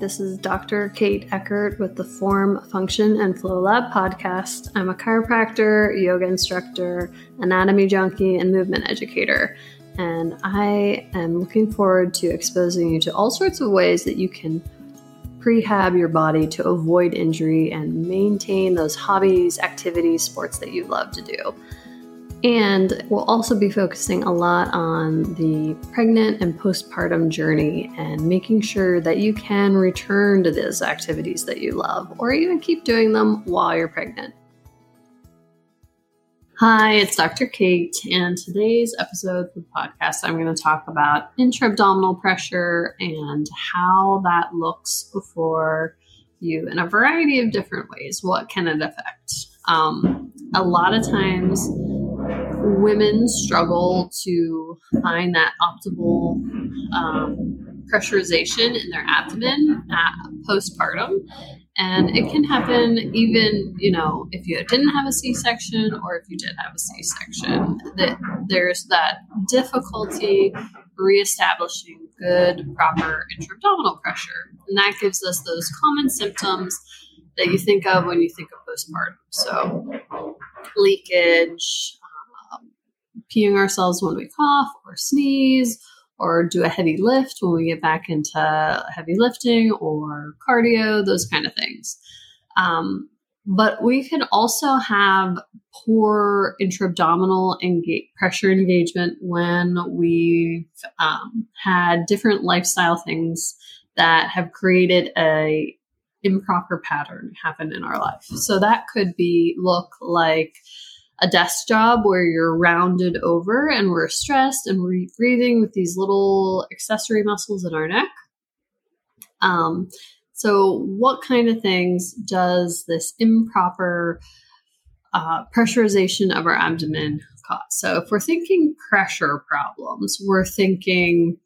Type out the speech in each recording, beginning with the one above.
This is Dr. Kate Eckert with the Form, Function, and Flow Lab podcast. I'm a chiropractor, yoga instructor, anatomy junkie, and movement educator. And I am looking forward to exposing you to all sorts of ways that you can prehab your body to avoid injury and maintain those hobbies, activities, sports that you love to do. And we'll also be focusing a lot on the pregnant and postpartum journey and making sure that you can return to those activities that you love or even keep doing them while you're pregnant. Hi, it's Dr. Kate, and today's episode of the podcast, I'm going to talk about intra-abdominal pressure and how that looks before you in a variety of different ways. What can it affect? Um, a lot of times, women struggle to find that optimal um, pressurization in their abdomen at postpartum. And it can happen even, you know, if you didn't have a C section or if you did have a C section, that there's that difficulty reestablishing good, proper intra abdominal pressure. And that gives us those common symptoms that you think of when you think of postpartum. So, leakage, peeing ourselves when we cough or sneeze or do a heavy lift when we get back into heavy lifting or cardio, those kind of things. Um, but we can also have poor intra-abdominal engage- pressure engagement when we've um, had different lifestyle things that have created a improper pattern happen in our life. So that could be look like a desk job where you're rounded over and we're stressed and we're breathing with these little accessory muscles in our neck. Um, so, what kind of things does this improper uh, pressurization of our abdomen cause? So, if we're thinking pressure problems, we're thinking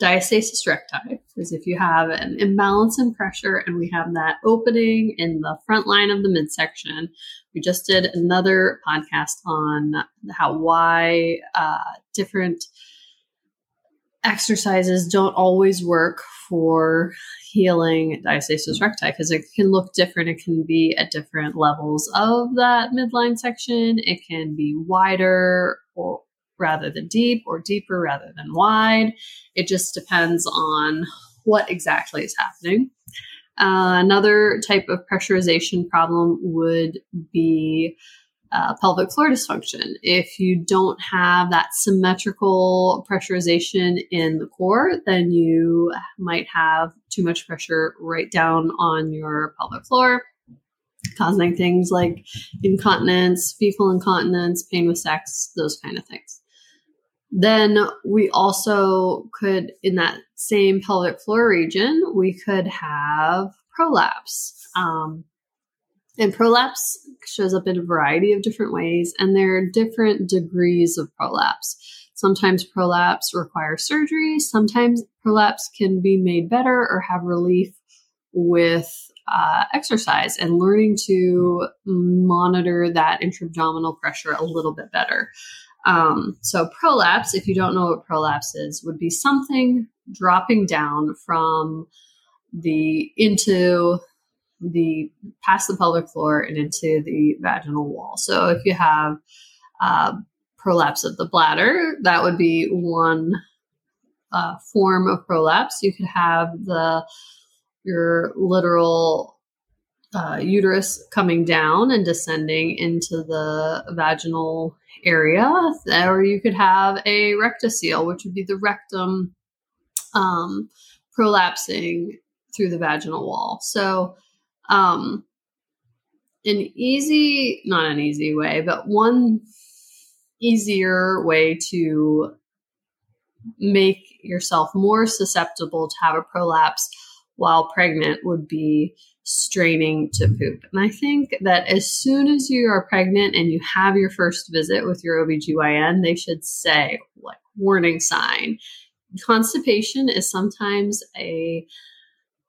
diastasis recti is if you have an imbalance in pressure and we have that opening in the front line of the midsection. We just did another podcast on how why uh, different exercises don't always work for healing diastasis recti because it can look different. It can be at different levels of that midline section. It can be wider or rather than deep or deeper rather than wide. It just depends on what exactly is happening. Uh, another type of pressurization problem would be uh, pelvic floor dysfunction. If you don't have that symmetrical pressurization in the core, then you might have too much pressure right down on your pelvic floor, causing things like incontinence, fecal incontinence, pain with sex, those kind of things. Then we also could, in that same pelvic floor region, we could have prolapse. Um, and prolapse shows up in a variety of different ways, and there are different degrees of prolapse. Sometimes prolapse requires surgery, sometimes prolapse can be made better or have relief with uh, exercise and learning to monitor that intra abdominal pressure a little bit better. Um, so prolapse, if you don't know what prolapse is, would be something dropping down from the into the past the pelvic floor and into the vaginal wall. So if you have uh, prolapse of the bladder, that would be one uh, form of prolapse. You could have the your literal uh, uterus coming down and descending into the vaginal area, or you could have a rectocele, which would be the rectum um, prolapsing through the vaginal wall. So, um, an easy, not an easy way, but one easier way to make yourself more susceptible to have a prolapse while pregnant would be straining to poop. And I think that as soon as you are pregnant and you have your first visit with your OBGYN, they should say, like, warning sign. Constipation is sometimes a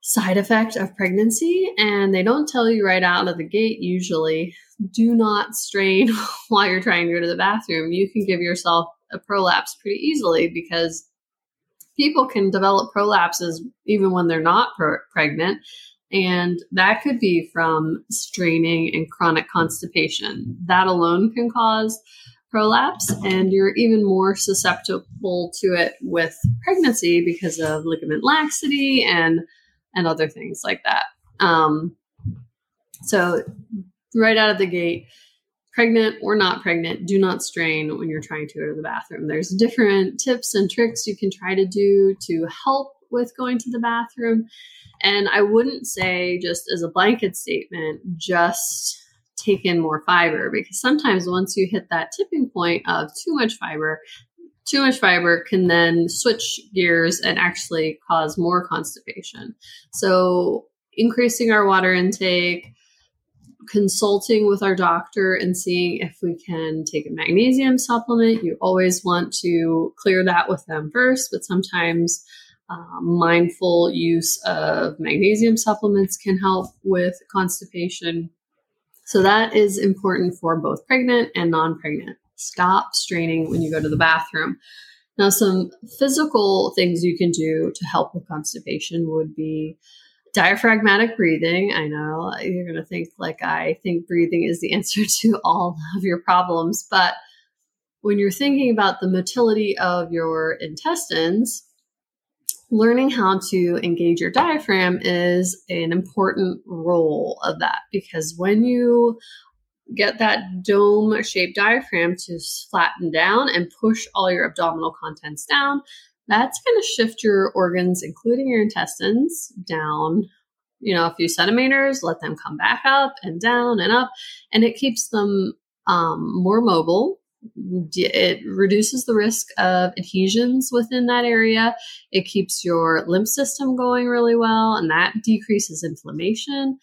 side effect of pregnancy, and they don't tell you right out of the gate usually. Do not strain while you're trying to go to the bathroom. You can give yourself a prolapse pretty easily because people can develop prolapses even when they're not pregnant. And that could be from straining and chronic constipation. That alone can cause prolapse, and you're even more susceptible to it with pregnancy because of ligament laxity and and other things like that. Um, so, right out of the gate, pregnant or not pregnant, do not strain when you're trying to go to the bathroom. There's different tips and tricks you can try to do to help with going to the bathroom. And I wouldn't say, just as a blanket statement, just take in more fiber because sometimes once you hit that tipping point of too much fiber, too much fiber can then switch gears and actually cause more constipation. So, increasing our water intake, consulting with our doctor and seeing if we can take a magnesium supplement. You always want to clear that with them first, but sometimes uh, mindful use of magnesium supplements can help with constipation. So, that is important for both pregnant and non pregnant. Stop straining when you go to the bathroom. Now, some physical things you can do to help with constipation would be diaphragmatic breathing. I know you're going to think like I think breathing is the answer to all of your problems, but when you're thinking about the motility of your intestines, learning how to engage your diaphragm is an important role of that because when you get that dome shaped diaphragm to flatten down and push all your abdominal contents down, that's going to shift your organs, including your intestines, down, you know, a few centimeters, let them come back up and down and up, and it keeps them um, more mobile. It reduces the risk of adhesions within that area. It keeps your lymph system going really well, and that decreases inflammation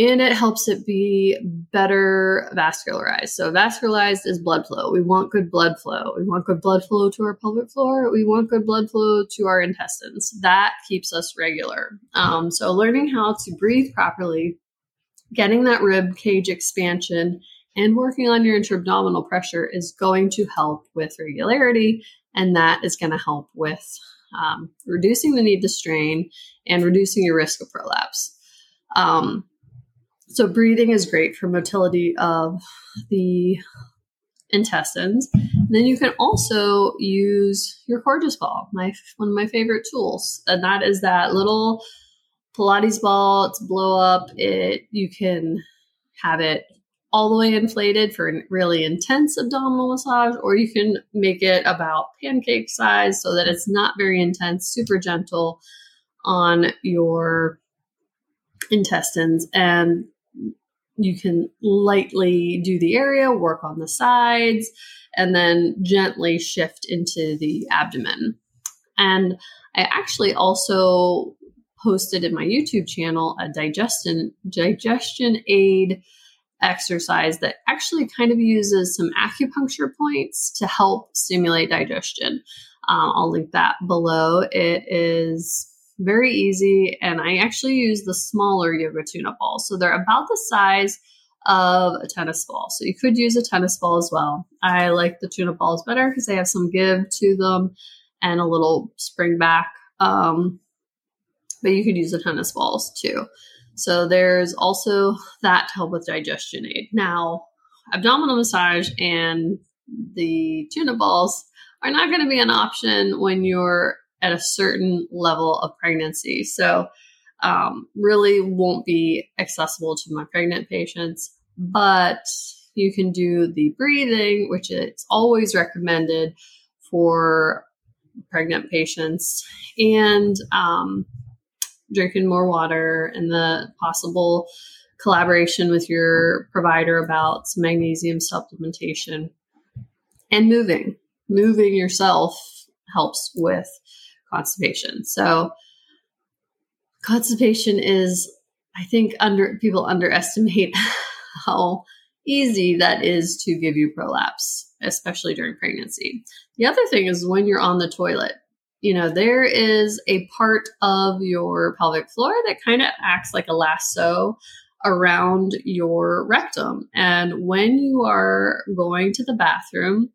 and it helps it be better vascularized. So, vascularized is blood flow. We want good blood flow. We want good blood flow to our pelvic floor. We want good blood flow to our intestines. That keeps us regular. Um, so, learning how to breathe properly, getting that rib cage expansion, and working on your intra-abdominal pressure is going to help with regularity, and that is going to help with um, reducing the need to strain and reducing your risk of prolapse. Um, so breathing is great for motility of the intestines. And then you can also use your Coregeous ball, my one of my favorite tools, and that is that little Pilates ball. It's blow up. It you can have it all the way inflated for a really intense abdominal massage, or you can make it about pancake size so that it's not very intense, super gentle on your intestines. And you can lightly do the area, work on the sides, and then gently shift into the abdomen. And I actually also posted in my YouTube channel a digestion digestion aid exercise that actually kind of uses some acupuncture points to help stimulate digestion. Uh, I'll link that below. It is very easy. And I actually use the smaller yoga tune-up balls. So they're about the size of a tennis ball. So you could use a tennis ball as well. I like the tune-up balls better because they have some give to them and a little spring back. Um, but you could use the tennis balls too. So there's also that to help with digestion aid. Now, abdominal massage and the tune-up balls are not going to be an option when you're at a certain level of pregnancy. So, um, really won't be accessible to my pregnant patients, but you can do the breathing, which is always recommended for pregnant patients, and um, drinking more water and the possible collaboration with your provider about some magnesium supplementation and moving. Moving yourself helps with constipation. So constipation is, I think, under people underestimate how easy that is to give you prolapse, especially during pregnancy. The other thing is when you're on the toilet. You know, there is a part of your pelvic floor that kind of acts like a lasso around your rectum. And when you are going to the bathroom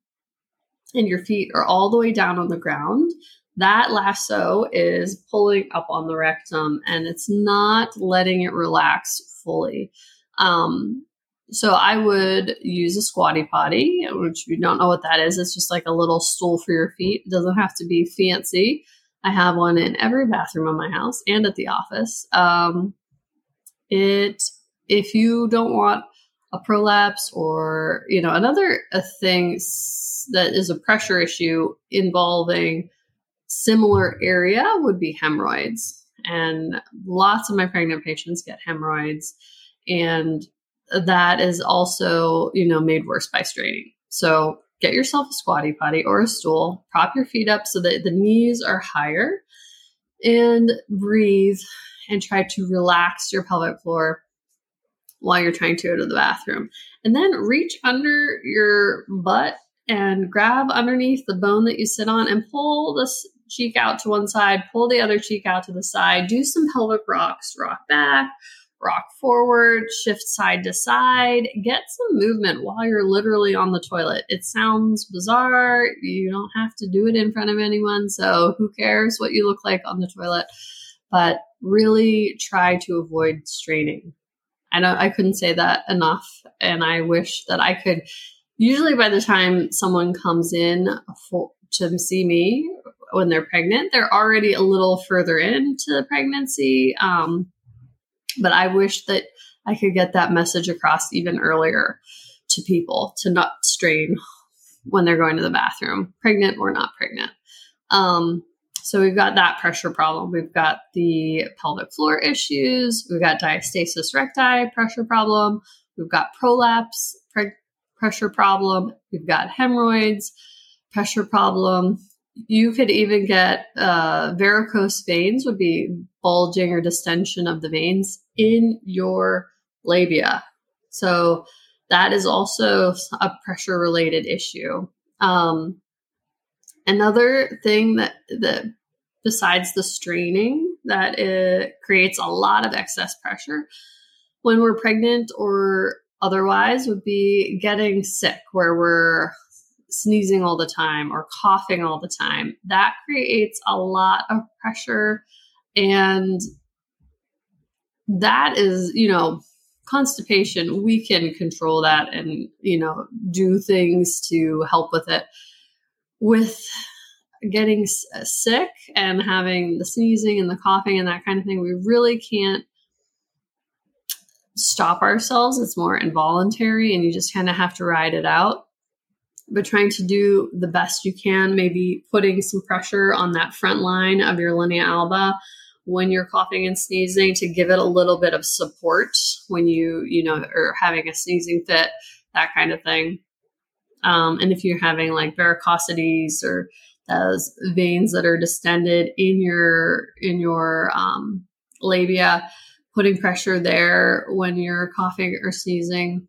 and your feet are all the way down on the ground, that lasso is pulling up on the rectum and it's not letting it relax fully. Um, so I would use a squatty potty, which you don't know what that is. It's just like a little stool for your feet. It doesn't have to be fancy. I have one in every bathroom of my house and at the office. Um, it if you don't want a prolapse or you know another thing that is a pressure issue involving similar area would be hemorrhoids and lots of my pregnant patients get hemorrhoids and that is also you know made worse by straining so get yourself a squatty potty or a stool prop your feet up so that the knees are higher and breathe and try to relax your pelvic floor while you're trying to go to the bathroom. And then reach under your butt and grab underneath the bone that you sit on and pull this cheek out to one side, pull the other cheek out to the side, do some pelvic rocks, rock back, rock forward, shift side to side, get some movement while you're literally on the toilet. It sounds bizarre. You don't have to do it in front of anyone, so who cares what you look like on the toilet? But really try to avoid straining. I know I couldn't say that enough, and I wish that I could. Usually, by the time someone comes in for, to see me when they're pregnant, they're already a little further into the pregnancy. Um, but I wish that I could get that message across even earlier to people to not strain when they're going to the bathroom, pregnant or not pregnant. Um, so we've got that pressure problem. We've got the pelvic floor issues. We've got diastasis recti pressure problem. We've got prolapse pre- pressure problem. We've got hemorrhoids pressure problem. You could even get uh, varicose veins, would be bulging or distension of the veins in your labia. So that is also a pressure related issue. Um, Another thing that that besides the straining that it creates a lot of excess pressure when we're pregnant or otherwise would be getting sick where we're sneezing all the time or coughing all the time. That creates a lot of pressure and that is, you know, constipation, we can control that and, you know, do things to help with it with getting uh, sick and having the sneezing and the coughing and that kind of thing, we really can't stop ourselves. It's more involuntary and you just kind of have to ride it out. But trying to do the best you can, maybe putting some pressure on that front line of your linea alba when you're coughing and sneezing to give it a little bit of support when you, you know, are having a sneezing fit, that kind of thing. Um, and if you're having like varicosities or those veins that are distended in your in your um, labia, putting pressure there when you're coughing or sneezing.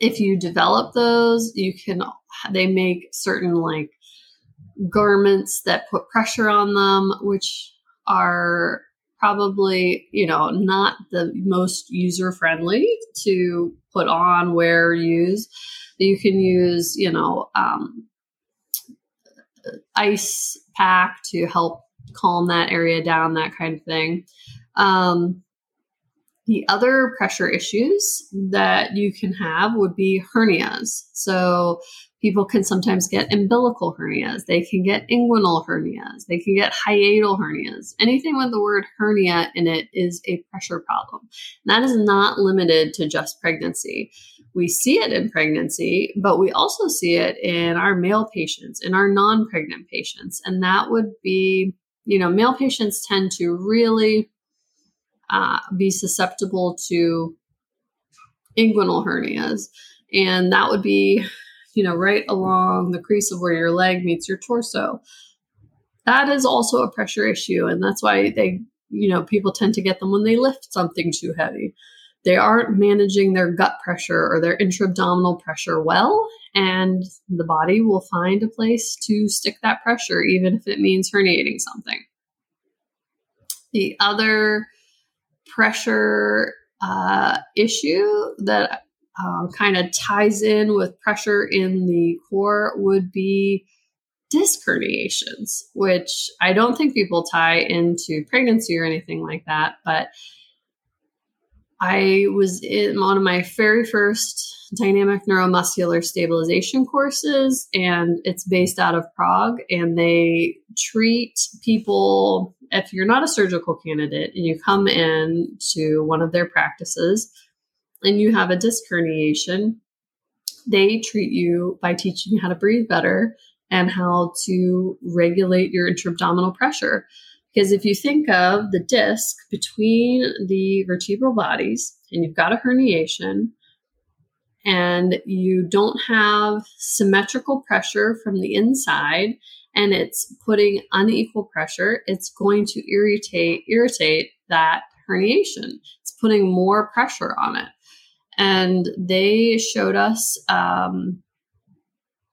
If you develop those, you can they make certain like garments that put pressure on them, which are probably you know not the most user friendly to put on wear use you can use, you know, um, ice pack to help calm that area down, that kind of thing. Um, the other pressure issues that you can have would be hernias. So people can sometimes get umbilical hernias. They can get inguinal hernias. They can get hiatal hernias. Anything with the word hernia in it is a pressure problem. And that is not limited to just pregnancy we see it in pregnancy, but we also see it in our male patients, in our non pregnant patients. And that would be, you know, male patients tend to really uh, be susceptible to inguinal hernias. And that would be, you know, right along the crease of where your leg meets your torso. That is also a pressure issue. And that's why they, you know, people tend to get them when they lift something too heavy they aren't managing their gut pressure or their intra-abdominal pressure well and the body will find a place to stick that pressure even if it means herniating something the other pressure uh, issue that uh, kind of ties in with pressure in the core would be disc herniations, which I don't think people tie into pregnancy or anything like that. But I was in one of my very first dynamic neuromuscular stabilization courses, and it's based out of Prague. And they treat people, if you're not a surgical candidate and you come in to one of their practices and you have a disc herniation, they treat you by teaching you how to breathe better and how to regulate your intra-abdominal pressure. Because if you think of the disc between the vertebral bodies and you've got a herniation and you don't have symmetrical pressure from the inside and it's putting unequal pressure, it's going to irritate irritate that herniation. It's putting more pressure on it. And they showed us um,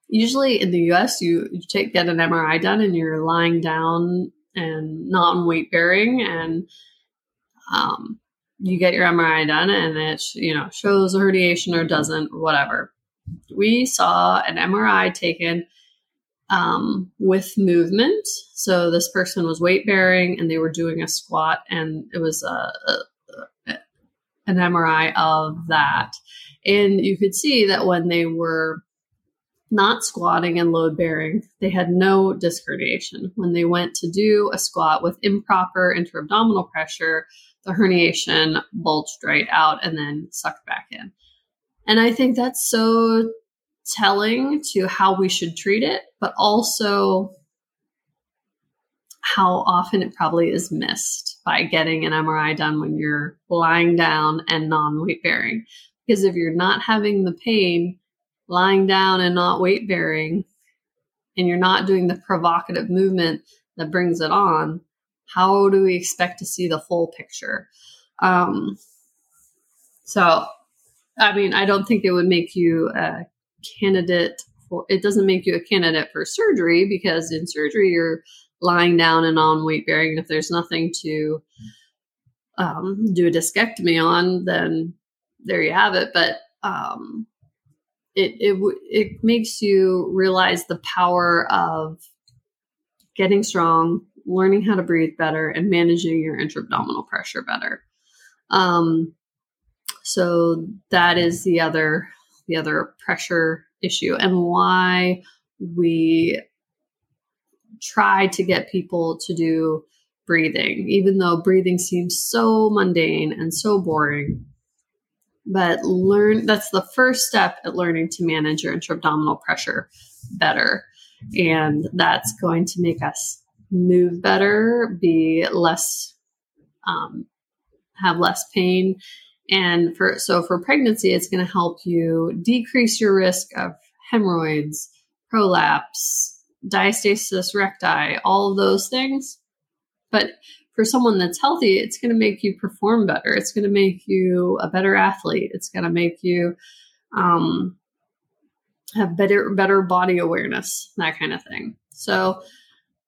usually in the US, you, you take get an MRI done and you're lying down and non weight bearing, and um, you get your MRI done, and it you know shows a herniation or doesn't, whatever. We saw an MRI taken um, with movement. So this person was weight bearing, and they were doing a squat, and it was a, a, a an MRI of that. And you could see that when they were not squatting and load bearing, they had no disc herniation. When they went to do a squat with improper intra abdominal pressure, the herniation bulged right out and then sucked back in. And I think that's so telling to how we should treat it, but also how often it probably is missed by getting an MRI done when you're lying down and non weight bearing. Because if you're not having the pain, lying down and not weight bearing, and you're not doing the provocative movement that brings it on, how do we expect to see the full picture? Um, so, I mean, I don't think it would make you a candidate for, it doesn't make you a candidate for surgery because in surgery you're lying down and on weight bearing. If there's nothing to um, do a discectomy on, then there you have it. But um, it it it makes you realize the power of getting strong, learning how to breathe better, and managing your intra-abdominal pressure better. Um, so that is the other the other pressure issue, and why we try to get people to do breathing, even though breathing seems so mundane and so boring. But learn that's the first step at learning to manage your intra-abdominal pressure better. And that's going to make us move better be less um, have less pain. And for so for pregnancy it's going to help you decrease your risk of hemorrhoids prolapse diastasis recti all of those things but for someone that's healthy, it's going to make you perform better. It's going to make you a better athlete. It's going to make you um, have better better body awareness, that kind of thing. So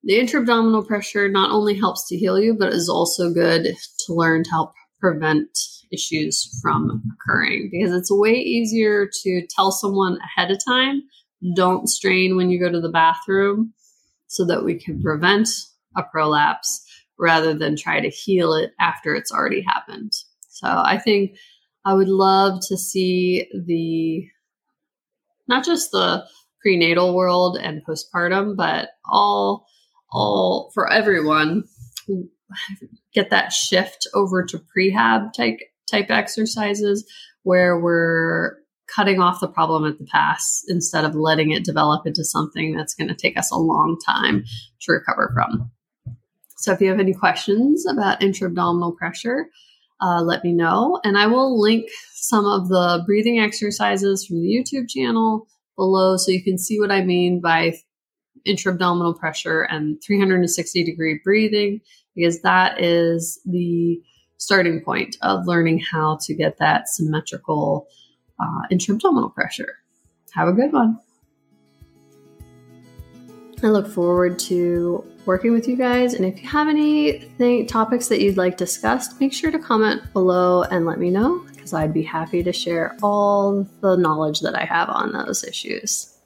the intra-abdominal pressure not only helps to heal you, but is also good to learn to help prevent issues from occurring because it's way easier to tell someone ahead of time don't strain when you go to the bathroom so that we can prevent a prolapse rather than try to heal it after it's already happened. So I think I would love to see the not just the prenatal world and postpartum, but all all for everyone get that shift over to prehab type type exercises where we're cutting off the problem at the pass instead of letting it develop into something that's going to take us a long time to recover from. So if you have any questions about intra-abdominal pressure, uh, let me know. And I will link some of the breathing exercises from the YouTube channel below so you can see what I mean by intra-abdominal pressure and 360 degree breathing, because that is the starting point of learning how to get that symmetrical uh, intra-abdominal pressure. Have a good one. I look forward to working with you guys. And if you have any th- topics that you'd like discussed, make sure to comment below and let me know because I'd be happy to share all the knowledge that I have on those issues.